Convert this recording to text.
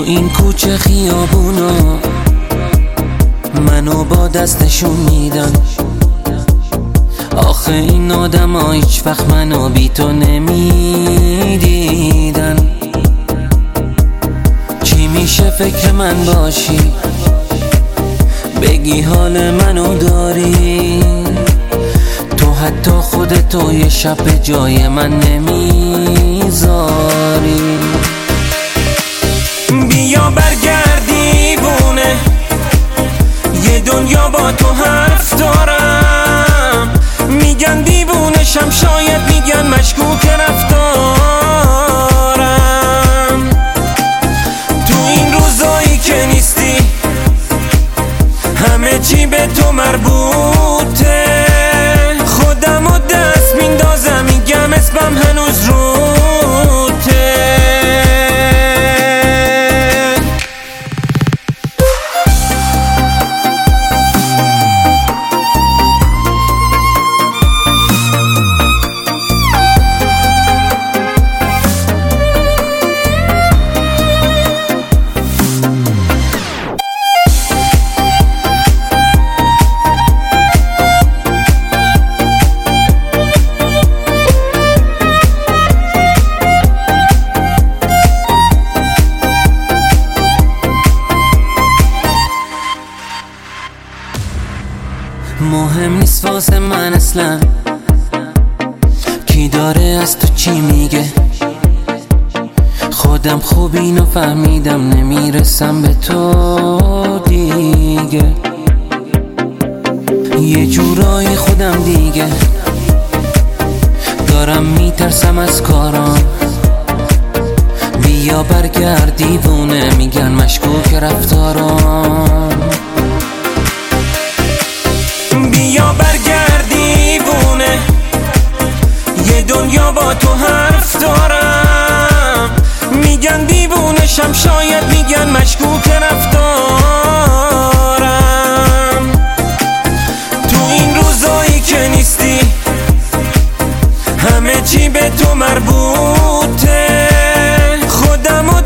تو این کوچه خیابونا منو با دستشون میدن. آخه این آدم ها هیچ وقت منو بی تو نمی‌دیدن. چی میشه فکر من باشی؟ بگی حال منو داری. تو حتی خودتو یه شب جای من نمی‌ذاری. بیا برگردی بونه. یه دنیا با تو حرف دارم. میگن دیوونشم شاید میگن مشکوک رفتارم. تو این روزایی که نیستی همه چی به تو مربوطه. خودم و دست میندازم میگم اسمم هنوز روته مهم نیست واسه من اصلا. کی داره از تو چی میگه؟ خودم خوب اینو فهمیدم نمی‌رسم به تو دیگه. یه جورایی خودم دیگه. دارم میترسم از کارام. بیا برگرد دیوونه میگن مشکوک رفتارم دنیا با تو حرف دارم. میگن دیوونشم شاید میگن مشکوک رفتارم. تو این روزایی که نیستی همه چی به تو مربوطه. خودمو